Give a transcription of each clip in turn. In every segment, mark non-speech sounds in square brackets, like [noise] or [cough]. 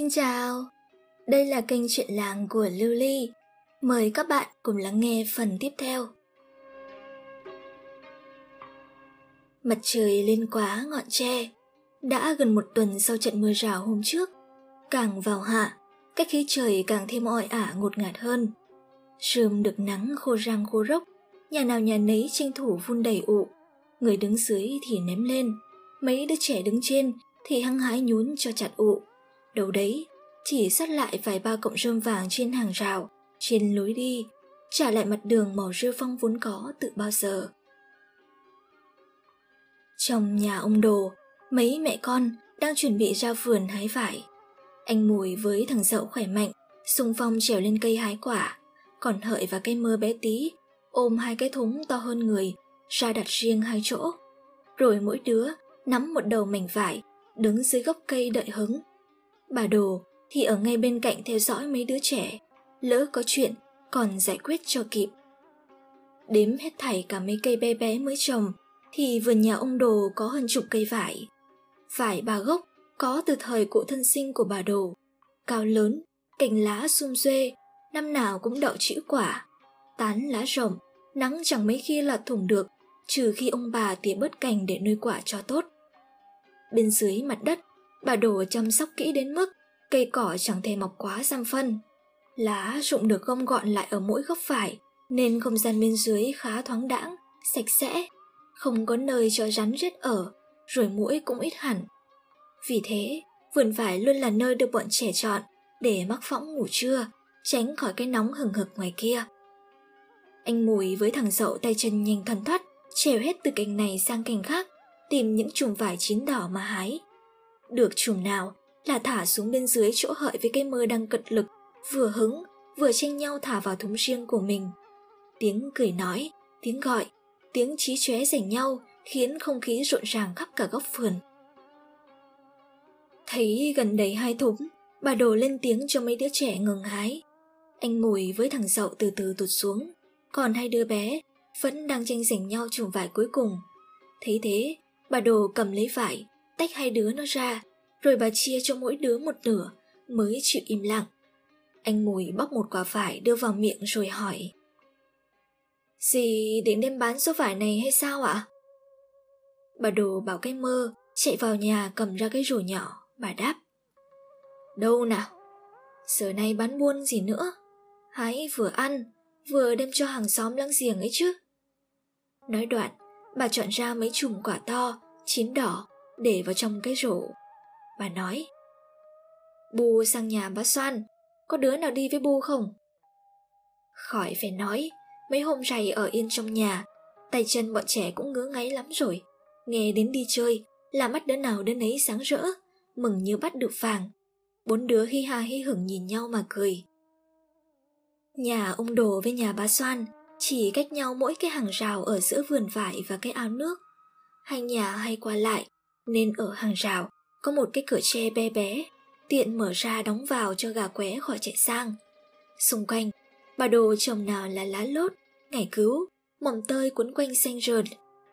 Xin chào, đây là kênh chuyện làng của Lưu Ly. Mời các bạn cùng lắng nghe phần tiếp theo. Mặt trời lên quá ngọn tre, đã gần một tuần sau trận mưa rào hôm trước. Càng vào hạ, cách khí trời càng thêm oi ả ngột ngạt hơn. Sườm được nắng khô răng khô rốc, nhà nào nhà nấy tranh thủ vun đầy ụ. Người đứng dưới thì ném lên, mấy đứa trẻ đứng trên thì hăng hái nhún cho chặt ụ Đâu đấy, chỉ sót lại vài ba cọng rơm vàng trên hàng rào, trên lối đi, trả lại mặt đường màu rêu phong vốn có từ bao giờ. Trong nhà ông Đồ, mấy mẹ con đang chuẩn bị ra vườn hái vải. Anh Mùi với thằng dậu khỏe mạnh, xung phong trèo lên cây hái quả, còn Hợi và cây mơ bé tí ôm hai cái thúng to hơn người, ra đặt riêng hai chỗ. Rồi mỗi đứa nắm một đầu mảnh vải, đứng dưới gốc cây đợi hứng. Bà Đồ thì ở ngay bên cạnh theo dõi mấy đứa trẻ, lỡ có chuyện còn giải quyết cho kịp. Đếm hết thảy cả mấy cây bé bé mới trồng thì vườn nhà ông Đồ có hơn chục cây vải. Vải bà gốc có từ thời cụ thân sinh của bà Đồ, cao lớn, cành lá sum xuê, năm nào cũng đậu chữ quả, tán lá rộng, nắng chẳng mấy khi là thủng được, trừ khi ông bà tỉa bớt cành để nuôi quả cho tốt. Bên dưới mặt đất Bà đồ chăm sóc kỹ đến mức cây cỏ chẳng thể mọc quá giam phân. Lá rụng được gom gọn lại ở mỗi góc phải, nên không gian bên dưới khá thoáng đãng, sạch sẽ, không có nơi cho rắn rết ở, rồi mũi cũng ít hẳn. Vì thế, vườn vải luôn là nơi được bọn trẻ chọn để mắc phõng ngủ trưa, tránh khỏi cái nóng hừng hực ngoài kia. Anh Mùi với thằng dậu tay chân nhanh thoăn thoắt, trèo hết từ cành này sang cành khác, tìm những chùm vải chín đỏ mà hái. Được chùm nào là thả xuống bên dưới chỗ hợi với cây mơ đang cật lực, vừa hứng, vừa tranh nhau thả vào thúng riêng của mình. Tiếng cười nói, tiếng gọi, tiếng trí chóe giành nhau khiến không khí rộn ràng khắp cả góc vườn. Thấy gần đầy hai thúng, bà đồ lên tiếng cho mấy đứa trẻ ngừng hái. Anh Mùi với thằng Dậu từ từ tụt xuống, còn hai đứa bé vẫn đang tranh giành nhau chùm vải cuối cùng. Thấy thế, bà đồ cầm lấy vải, tách hai đứa nó ra, rồi bà chia cho mỗi đứa một nửa, mới chịu im lặng. Anh Mùi bóc một quả vải đưa vào miệng rồi hỏi. Dì định đem bán số vải này hay sao ạ? Bà đồ bảo cái mơ, chạy vào nhà cầm ra cái rổ nhỏ, bà đáp. Đâu nào, giờ này bán buôn gì nữa, hãy vừa ăn, vừa đem cho hàng xóm láng giềng ấy chứ. Nói đoạn, bà chọn ra mấy chùm quả to, chín đỏ, để vào trong cái rổ. Bà nói, Bu sang nhà bà Soan, có đứa nào đi với Bu không? Khỏi phải nói, mấy hôm rày ở yên trong nhà, tay chân bọn trẻ cũng ngứa ngáy lắm rồi. Nghe đến đi chơi, là mắt đứa nào đứa nấy sáng rỡ, mừng như bắt được vàng. Bốn đứa hi ha hi hửng nhìn nhau mà cười. Nhà ông Đồ với nhà bà Soan chỉ cách nhau mỗi cái hàng rào ở giữa vườn vải và cái ao nước. Hai nhà hay qua lại, nên ở hàng rào có một cái cửa tre bé bé, tiện mở ra đóng vào cho gà qué khỏi chạy sang. Xung quanh, bà đồ chồng nào là lá lốt, ngải cứu, mầm tơi quấn quanh xanh rờn,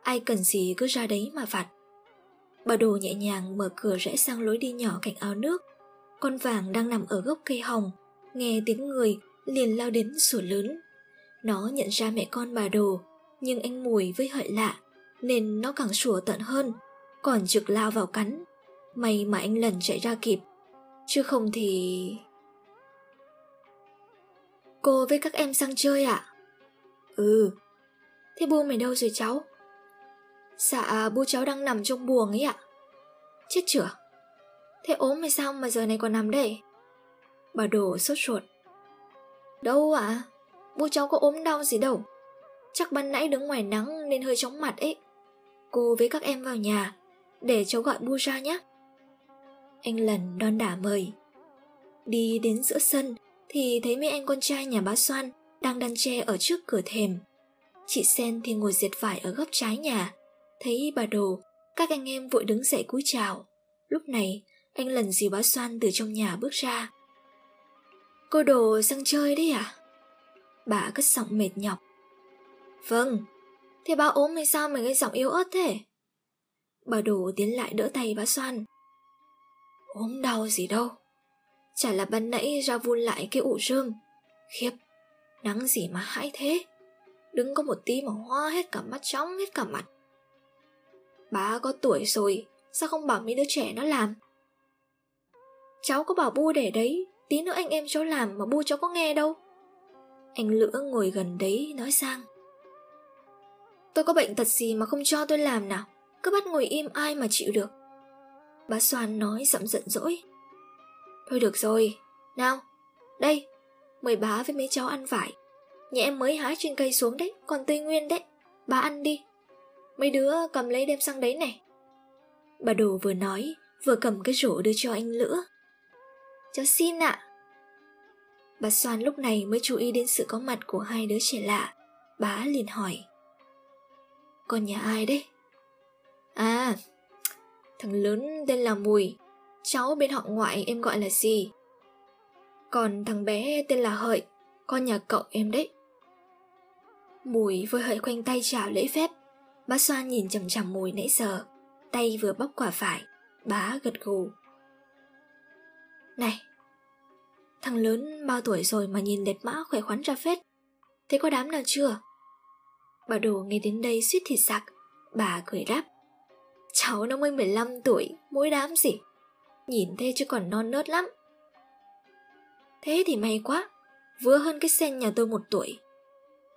ai cần gì cứ ra đấy mà vặt. Bà đồ nhẹ nhàng mở cửa rẽ sang lối đi nhỏ cạnh ao nước. Con vàng đang nằm ở gốc cây hồng, nghe tiếng người liền lao đến sủa lớn. Nó nhận ra mẹ con bà đồ, nhưng anh mùi với hợi lạ, nên nó càng sủa tận hơn, còn trực lao vào cắn. May mà anh lần chạy ra kịp, chứ không thì... Cô với các em sang chơi ạ? À? Ừ. Thế bu mày đâu rồi cháu? Dạ bu cháu đang nằm trong buồng ấy ạ. Chết chửa. Thế ốm mày sao mà giờ này còn nằm đây? Bà đổ sốt ruột. Đâu ạ? À? Bu cháu có ốm đau gì đâu. Chắc ban nãy đứng ngoài nắng nên hơi chóng mặt ấy. Cô với các em vào nhà, để cháu gọi bu ra nhé. Anh lần đon đả mời. Đi đến giữa sân thì thấy mấy anh con trai nhà bá Soan đang đan tre ở trước cửa thềm. Chị Sen thì ngồi diệt vải ở góc trái nhà. Thấy bà đồ, các anh em vội đứng dậy cúi chào. Lúc này, anh lần dìu bá Soan từ trong nhà bước ra. Cô đồ sang chơi đấy à? Bà cất giọng mệt nhọc. Vâng, thế bà ốm hay sao mà nghe giọng yếu ớt thế? Bà đồ tiến lại đỡ tay bá Soan. Ốm đau gì đâu. Chả là ban nãy ra vun lại cái ủ rơm. Khiếp, Nắng gì mà hãi thế. Đứng có một tí mà hoa hết cả mắt, chóng hết cả mặt. Bà có tuổi rồi, Sao không bảo mấy đứa trẻ nó làm? Cháu có bảo bu để đấy, Tí nữa anh em cháu làm mà bu cháu có nghe đâu. Anh Lửa ngồi gần đấy nói sang. Tôi có bệnh tật gì mà không cho tôi làm nào? Cứ bắt ngồi im ai mà chịu được. Bà Soan nói giọng giận dỗi. Thôi được rồi, Nào, Đây, Mời bá với mấy cháu ăn vải. Nhà em mới hái trên cây xuống đấy, Còn tươi nguyên đấy, Bà ăn đi. Mấy đứa cầm lấy đem sang đấy này. Bà đồ vừa nói, Vừa cầm cái rổ đưa cho anh Lửa Cháu xin ạ. Bà xoan lúc này mới chú ý đến sự có mặt của hai đứa trẻ lạ. Bá liền hỏi. Con nhà ai đấy? À Thằng lớn tên là Mùi. Cháu bên họ ngoại em gọi là gì? Còn thằng bé tên là Hợi, Con nhà cậu em đấy. Mùi với Hợi khoanh tay chào lễ phép. Bá Soan nhìn chầm chằm Mùi nãy giờ, Tay vừa bóc quả phải, Bá gật gù. Này, Thằng lớn bao tuổi rồi mà nhìn đẹp mã khỏe khoắn ra phết? Thế có đám nào chưa? Bà đồ nghe đến đây suýt thịt sặc, Bà cười đáp. Cháu nó mới 15 tuổi Mỗi đám gì? Nhìn thế chứ còn non nớt lắm. Thế thì may quá Vừa hơn cái sen nhà tôi một tuổi.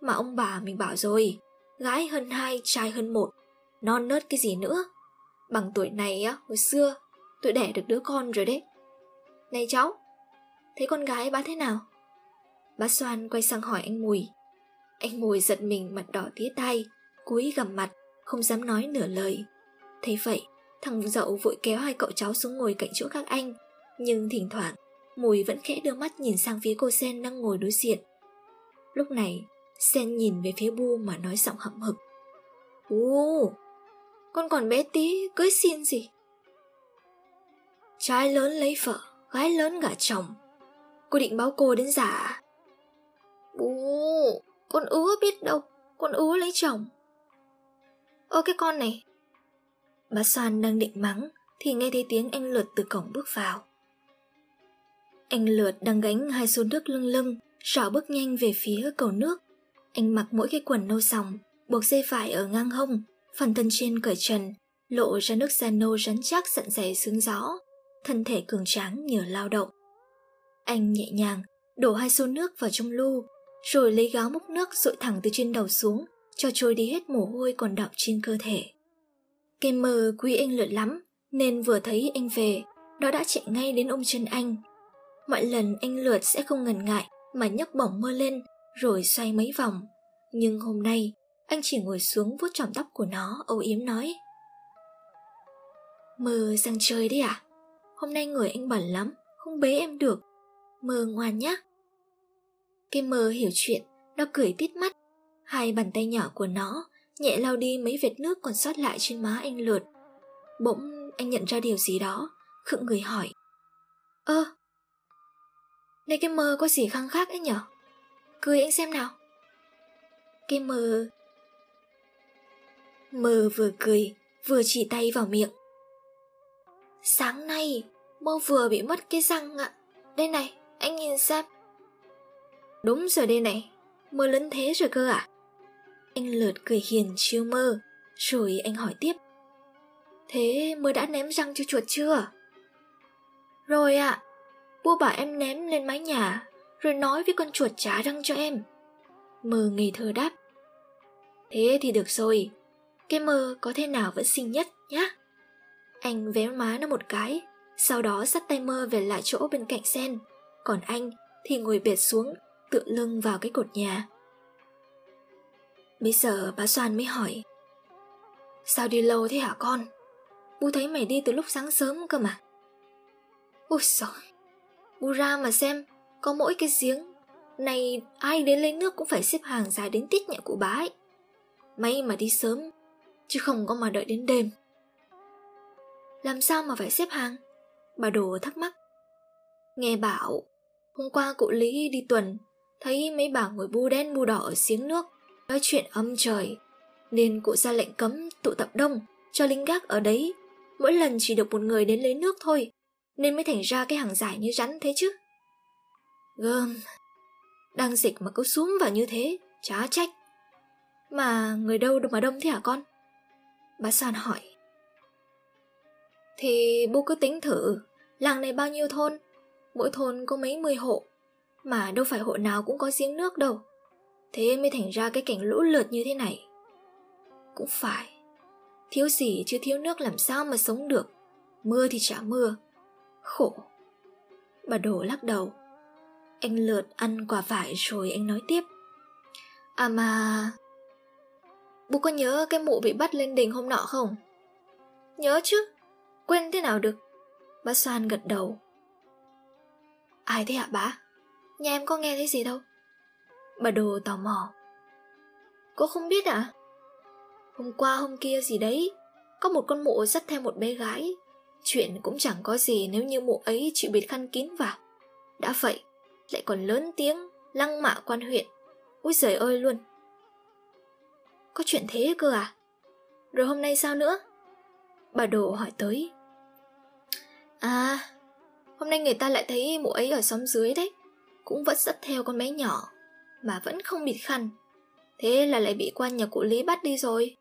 Mà ông bà mình bảo rồi Gái hơn hai, trai hơn một Non nớt cái gì nữa? Bằng tuổi này á, hồi xưa Tôi đẻ được đứa con rồi đấy. Này cháu Thấy con gái bà thế nào? Bà Soan quay sang hỏi anh Mùi. Anh Mùi giật mình mặt đỏ tía tay Cúi gằm mặt Không dám nói nửa lời. Thấy vậy, Thằng dậu vội kéo hai cậu cháu xuống ngồi cạnh chỗ các anh. Nhưng thỉnh thoảng, Mùi vẫn khẽ đưa mắt nhìn sang phía cô Sen đang ngồi đối diện. Lúc này, Sen nhìn về phía Bu mà nói giọng hậm hực. Bu, Con còn bé tí, cưới xin gì? Trai lớn lấy vợ, Gái lớn gả chồng. Cô định báo cô đến giả à? Bố Con ứa biết đâu, Con ứa lấy chồng. Ơ, cái con này Bà Soan đang định mắng, Thì nghe thấy tiếng anh Lượt từ cổng bước vào. Anh Lượt đang gánh hai xô nước lưng lưng rảo bước nhanh về phía cầu nước. Anh mặc mỗi cái quần nâu sòng, Buộc dây vải ở ngang hông, Phần thân trên cởi trần, Lộ ra nước da nâu rắn chắc sẵn dày sướng gió, Thân thể cường tráng nhờ lao động. Anh nhẹ nhàng, đổ hai xô nước vào trong lu, Rồi lấy gáo múc nước dội thẳng từ trên đầu xuống, Cho trôi đi hết mồ hôi còn đọng trên cơ thể. Gamer quý anh lượt lắm, nên vừa thấy anh về, nó đã chạy ngay đến ôm chân anh. Mọi lần anh lượt sẽ không ngần ngại mà nhấc bổng mơ lên rồi xoay mấy vòng. Nhưng hôm nay, anh chỉ ngồi xuống vuốt tròm tóc của nó âu yếm nói. Mơ sang chơi đấy à? Hôm nay người anh bẩn lắm, không bế em được. Mơ ngoan nhá. Cái mơ hiểu chuyện, nó cười tít mắt. Hai bàn tay nhỏ của nó nhẹ lau đi mấy vệt nước còn sót lại trên má anh lượt. Bỗng anh nhận ra điều gì đó, khựng người hỏi. Ơ, này cái mơ có gì khăng khác ấy nhở? Cười anh xem nào. Cái mơ... Mơ vừa cười, vừa chỉ tay vào miệng. Sáng nay, mơ vừa bị mất cái răng ạ. Đây này, anh nhìn xem. Đúng rồi đây này, mơ lớn thế rồi cơ à? Anh lượt cười hiền chiêu mơ Rồi anh hỏi tiếp. Thế mơ đã ném răng cho chuột chưa? Rồi ạ à, Bố bảo em ném lên mái nhà Rồi nói với con chuột trả răng cho em. Mơ ngây thơ đáp. Thế thì được rồi Cái mơ có thế nào vẫn xinh nhất nhá. Anh véo má nó một cái Sau đó dắt tay mơ về lại chỗ bên cạnh sen. Còn anh thì ngồi bệt xuống Tựa lưng vào cái cột nhà. Bây giờ bà Soan mới hỏi, Sao đi lâu thế hả con? Bu thấy mày đi từ lúc sáng sớm cơ mà. Ôi trời Bu ra mà xem, Có mỗi cái giếng Này ai đến lấy nước cũng phải xếp hàng dài đến tít nhẹ của bá ấy. May mà đi sớm, Chứ không có mà đợi đến đêm. Làm sao mà phải xếp hàng? Bà đồ thắc mắc. Nghe bảo, Hôm qua cụ Lý đi tuần, Thấy mấy bà ngồi bu đen bu đỏ ở giếng nước nói chuyện âm trời nên cụ ra lệnh cấm tụ tập đông cho lính gác ở đấy mỗi lần chỉ được một người đến lấy nước thôi nên mới thành ra cái hàng dài như rắn thế chứ. Gơm, đang dịch mà cứ xuống vào như thế, chả trách. Mà người đâu mà đông thế hả con? Bà San hỏi. Thì bố cứ tính thử, làng này bao nhiêu thôn? Mỗi thôn có mấy mươi hộ, mà đâu phải hộ nào cũng có giếng nước đâu. Thế mới thành ra cái cảnh lũ lượt như thế này. Cũng phải, thiếu gì chứ thiếu nước làm sao mà sống được. Mưa thì chả mưa. Khổ. Bà đổ lắc đầu. Anh lượt ăn quả vải rồi anh nói tiếp. À mà... Bố có nhớ cái mụ bị bắt lên đình hôm nọ không? Nhớ chứ. Quên thế nào được. Bác Soan gật đầu. Ai thế hả bá? Nhà em có nghe thấy gì đâu. Bà đồ tò mò. Cô không biết à? Hôm qua hôm kia gì đấy, có một con mụ dắt theo một bé gái. Chuyện cũng chẳng có gì nếu như mụ ấy chịu bịt khăn kín vào. Đã vậy, lại còn lớn tiếng, lăng mạ quan huyện. Úi giời ơi luôn. Có chuyện thế cơ à? Rồi hôm nay sao nữa? Bà đồ hỏi tới. À, hôm nay người ta lại thấy mụ ấy ở xóm dưới đấy. Cũng vẫn dắt theo con bé nhỏ, mà vẫn không bịt khăn. Thế là lại bị quan nhà cụ Lý bắt đi rồi.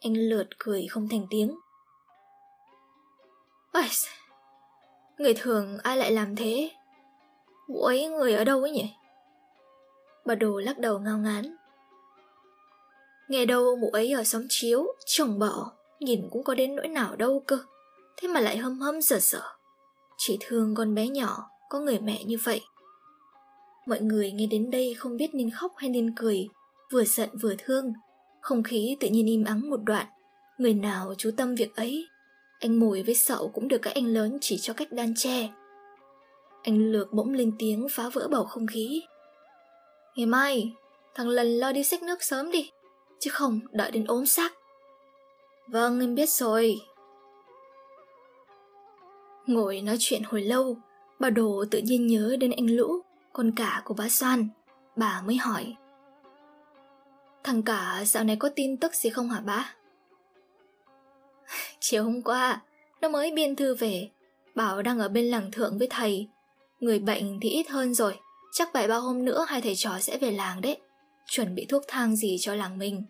Anh lượt cười không thành tiếng. Ôi, người thường ai lại làm thế? vụ ấy người ở đâu ấy nhỉ? Bà đồ lắc đầu ngao ngán. Nghe đâu mụ ấy ở xóm chiếu, chồng bỏ, nhìn cũng có đến nỗi nào đâu cơ. Thế mà lại hâm hâm sợ sợ. Chỉ thương con bé nhỏ, có người mẹ như vậy. Mọi người nghe đến đây không biết nên khóc hay nên cười, vừa giận vừa thương. Không khí tự nhiên im ắng một đoạn, người nào chú tâm việc ấy. Anh mùi với sậu cũng được các anh lớn chỉ cho cách đan tre. Anh lược bỗng lên tiếng phá vỡ bầu không khí. Ngày mai, thằng lần lo đi xách nước sớm đi, chứ không đợi đến ốm xác. Vâng, em biết rồi. Ngồi nói chuyện hồi lâu, bà Đồ tự nhiên nhớ đến anh Lũ, con cả của bá Soan. Bà mới hỏi. Thằng cả dạo này có tin tức gì không hả bá? [laughs] Chiều hôm qua, nó mới biên thư về, bảo đang ở bên làng thượng với thầy. Người bệnh thì ít hơn rồi, chắc vài ba hôm nữa hai thầy trò sẽ về làng đấy, chuẩn bị thuốc thang gì cho làng mình.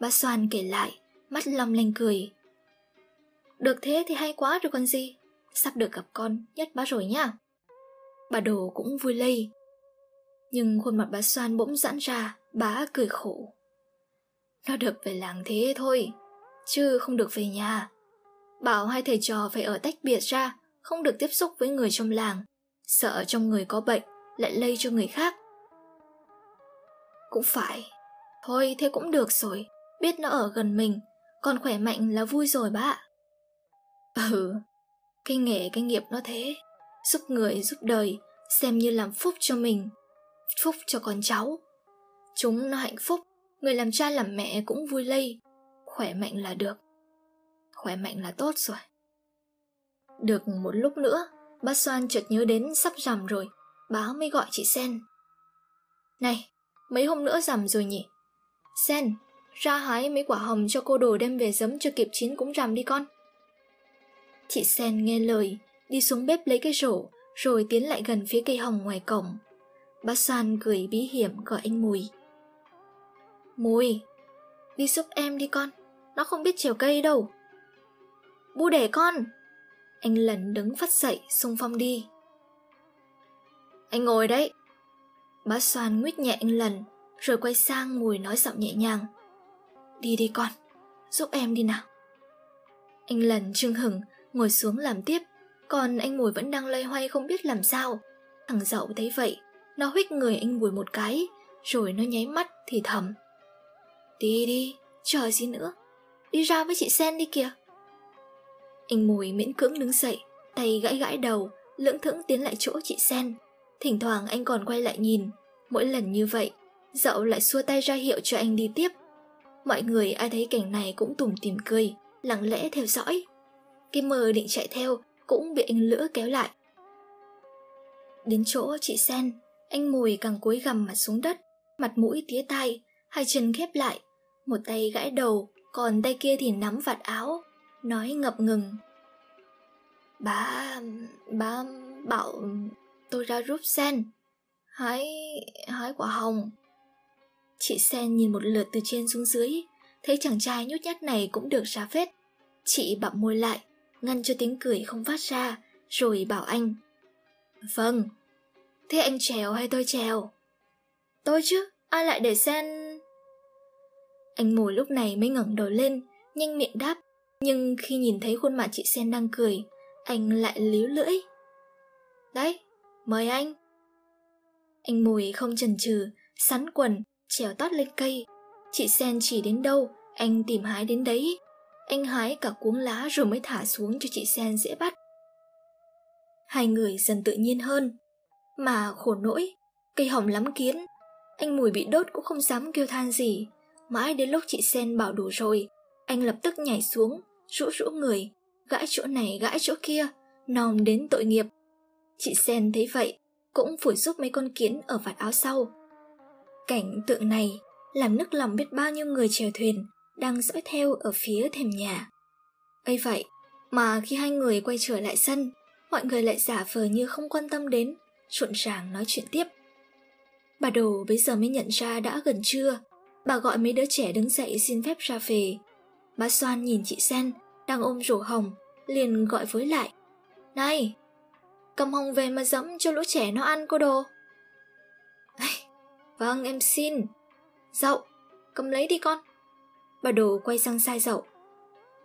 Bá Soan kể lại, mắt long lanh cười. Được thế thì hay quá rồi còn gì, sắp được gặp con, nhất bá rồi nhá. Bà Đồ cũng vui lây. Nhưng khuôn mặt bà Soan bỗng giãn ra, bà cười khổ. Nó được về làng thế thôi, chứ không được về nhà. Bảo hai thầy trò phải ở tách biệt ra, không được tiếp xúc với người trong làng, sợ trong người có bệnh lại lây cho người khác. Cũng phải, thôi thế cũng được rồi, biết nó ở gần mình, còn khỏe mạnh là vui rồi bác Ừ, cái nghề cái nghiệp nó thế giúp người, giúp đời, xem như làm phúc cho mình, phúc cho con cháu. Chúng nó hạnh phúc, người làm cha làm mẹ cũng vui lây, khỏe mạnh là được. Khỏe mạnh là tốt rồi. Được một lúc nữa, bác xoan chợt nhớ đến sắp rằm rồi báo mới gọi chị sen. Này, mấy hôm nữa rằm rồi nhỉ? Sen, ra hái mấy quả hồng cho cô đồ đem về giấm cho kịp chín cũng rằm đi con. Chị sen nghe lời đi xuống bếp lấy cái rổ, rồi tiến lại gần phía cây hồng ngoài cổng. Bác San cười bí hiểm gọi anh Mùi. Mùi, đi giúp em đi con, nó không biết trèo cây đâu. Bu để con. Anh lần đứng phát dậy, xung phong đi. Anh ngồi đấy. Bác Soan nguyết nhẹ anh lần, rồi quay sang Mùi nói giọng nhẹ nhàng. Đi đi con, giúp em đi nào. Anh lần trưng hừng, ngồi xuống làm tiếp, còn anh Mùi vẫn đang lây hoay không biết làm sao. Thằng dậu thấy vậy, nó huých người anh Mùi một cái, rồi nó nháy mắt thì thầm. Đi đi, chờ gì nữa, đi ra với chị Sen đi kìa. Anh Mùi miễn cưỡng đứng dậy, tay gãi gãi đầu, lưỡng thững tiến lại chỗ chị Sen. Thỉnh thoảng anh còn quay lại nhìn, mỗi lần như vậy, dậu lại xua tay ra hiệu cho anh đi tiếp. Mọi người ai thấy cảnh này cũng tủm tỉm cười, lặng lẽ theo dõi. Cái mờ định chạy theo cũng bị anh Lữ kéo lại. Đến chỗ chị Sen, anh Mùi càng cúi gằm mặt xuống đất, mặt mũi tía tai, hai chân khép lại, một tay gãi đầu, còn tay kia thì nắm vạt áo, nói ngập ngừng. Bà... bà bảo tôi ra giúp sen. Hái... hái quả hồng. Chị Sen nhìn một lượt từ trên xuống dưới, thấy chàng trai nhút nhát này cũng được ra phết. Chị bặm môi lại, ngăn cho tiếng cười không phát ra, rồi bảo anh. Vâng, thế anh trèo hay tôi trèo? Tôi chứ, ai lại để Sen... Anh mùi lúc này mới ngẩng đầu lên, nhanh miệng đáp, nhưng khi nhìn thấy khuôn mặt chị Sen đang cười, anh lại líu lưỡi. Đấy, mời anh. Anh mùi không chần chừ, sắn quần, trèo tót lên cây. Chị Sen chỉ đến đâu, anh tìm hái đến đấy. Anh hái cả cuống lá rồi mới thả xuống cho chị Sen dễ bắt. Hai người dần tự nhiên hơn. Mà khổ nỗi, cây hỏng lắm kiến. Anh mùi bị đốt cũng không dám kêu than gì. Mãi đến lúc chị Sen bảo đủ rồi, anh lập tức nhảy xuống, rũ rũ người, gãi chỗ này gãi chỗ kia, nòm đến tội nghiệp. Chị Sen thấy vậy, cũng phủi giúp mấy con kiến ở vạt áo sau. Cảnh tượng này làm nức lòng biết bao nhiêu người chèo thuyền đang dõi theo ở phía thềm nhà. ấy vậy mà khi hai người quay trở lại sân, mọi người lại giả vờ như không quan tâm đến, trộn ràng nói chuyện tiếp. Bà Đồ bây giờ mới nhận ra đã gần trưa, bà gọi mấy đứa trẻ đứng dậy xin phép ra về. Bà Soan nhìn chị Sen đang ôm rổ hồng, liền gọi với lại. Này, cầm hồng về mà dẫm cho lũ trẻ nó ăn cô Đồ. Vâng, em xin. Dậu, cầm lấy đi con. Bà đồ quay sang sai dậu.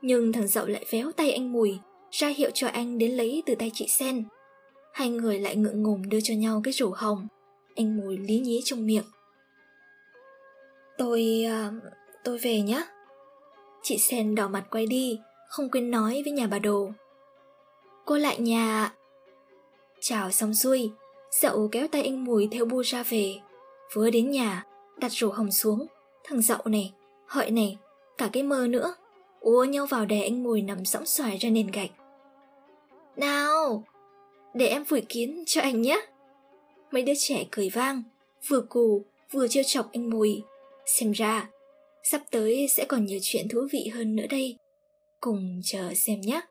Nhưng thằng dậu lại véo tay anh Mùi, ra hiệu cho anh đến lấy từ tay chị Sen. Hai người lại ngượng ngùng đưa cho nhau cái rổ hồng. Anh Mùi lý nhí trong miệng. Tôi... Uh, tôi về nhé. Chị Sen đỏ mặt quay đi, không quên nói với nhà bà đồ. Cô lại nhà... Chào xong xuôi, dậu kéo tay anh Mùi theo bu ra về. Vừa đến nhà, đặt rổ hồng xuống, thằng dậu này, hợi này, cả cái mơ nữa, úa nhau vào đè anh mùi nằm sõng xoài ra nền gạch. Nào, để em phủi kiến cho anh nhé. Mấy đứa trẻ cười vang, vừa cù vừa trêu chọc anh mùi. Xem ra, sắp tới sẽ còn nhiều chuyện thú vị hơn nữa đây. Cùng chờ xem nhé.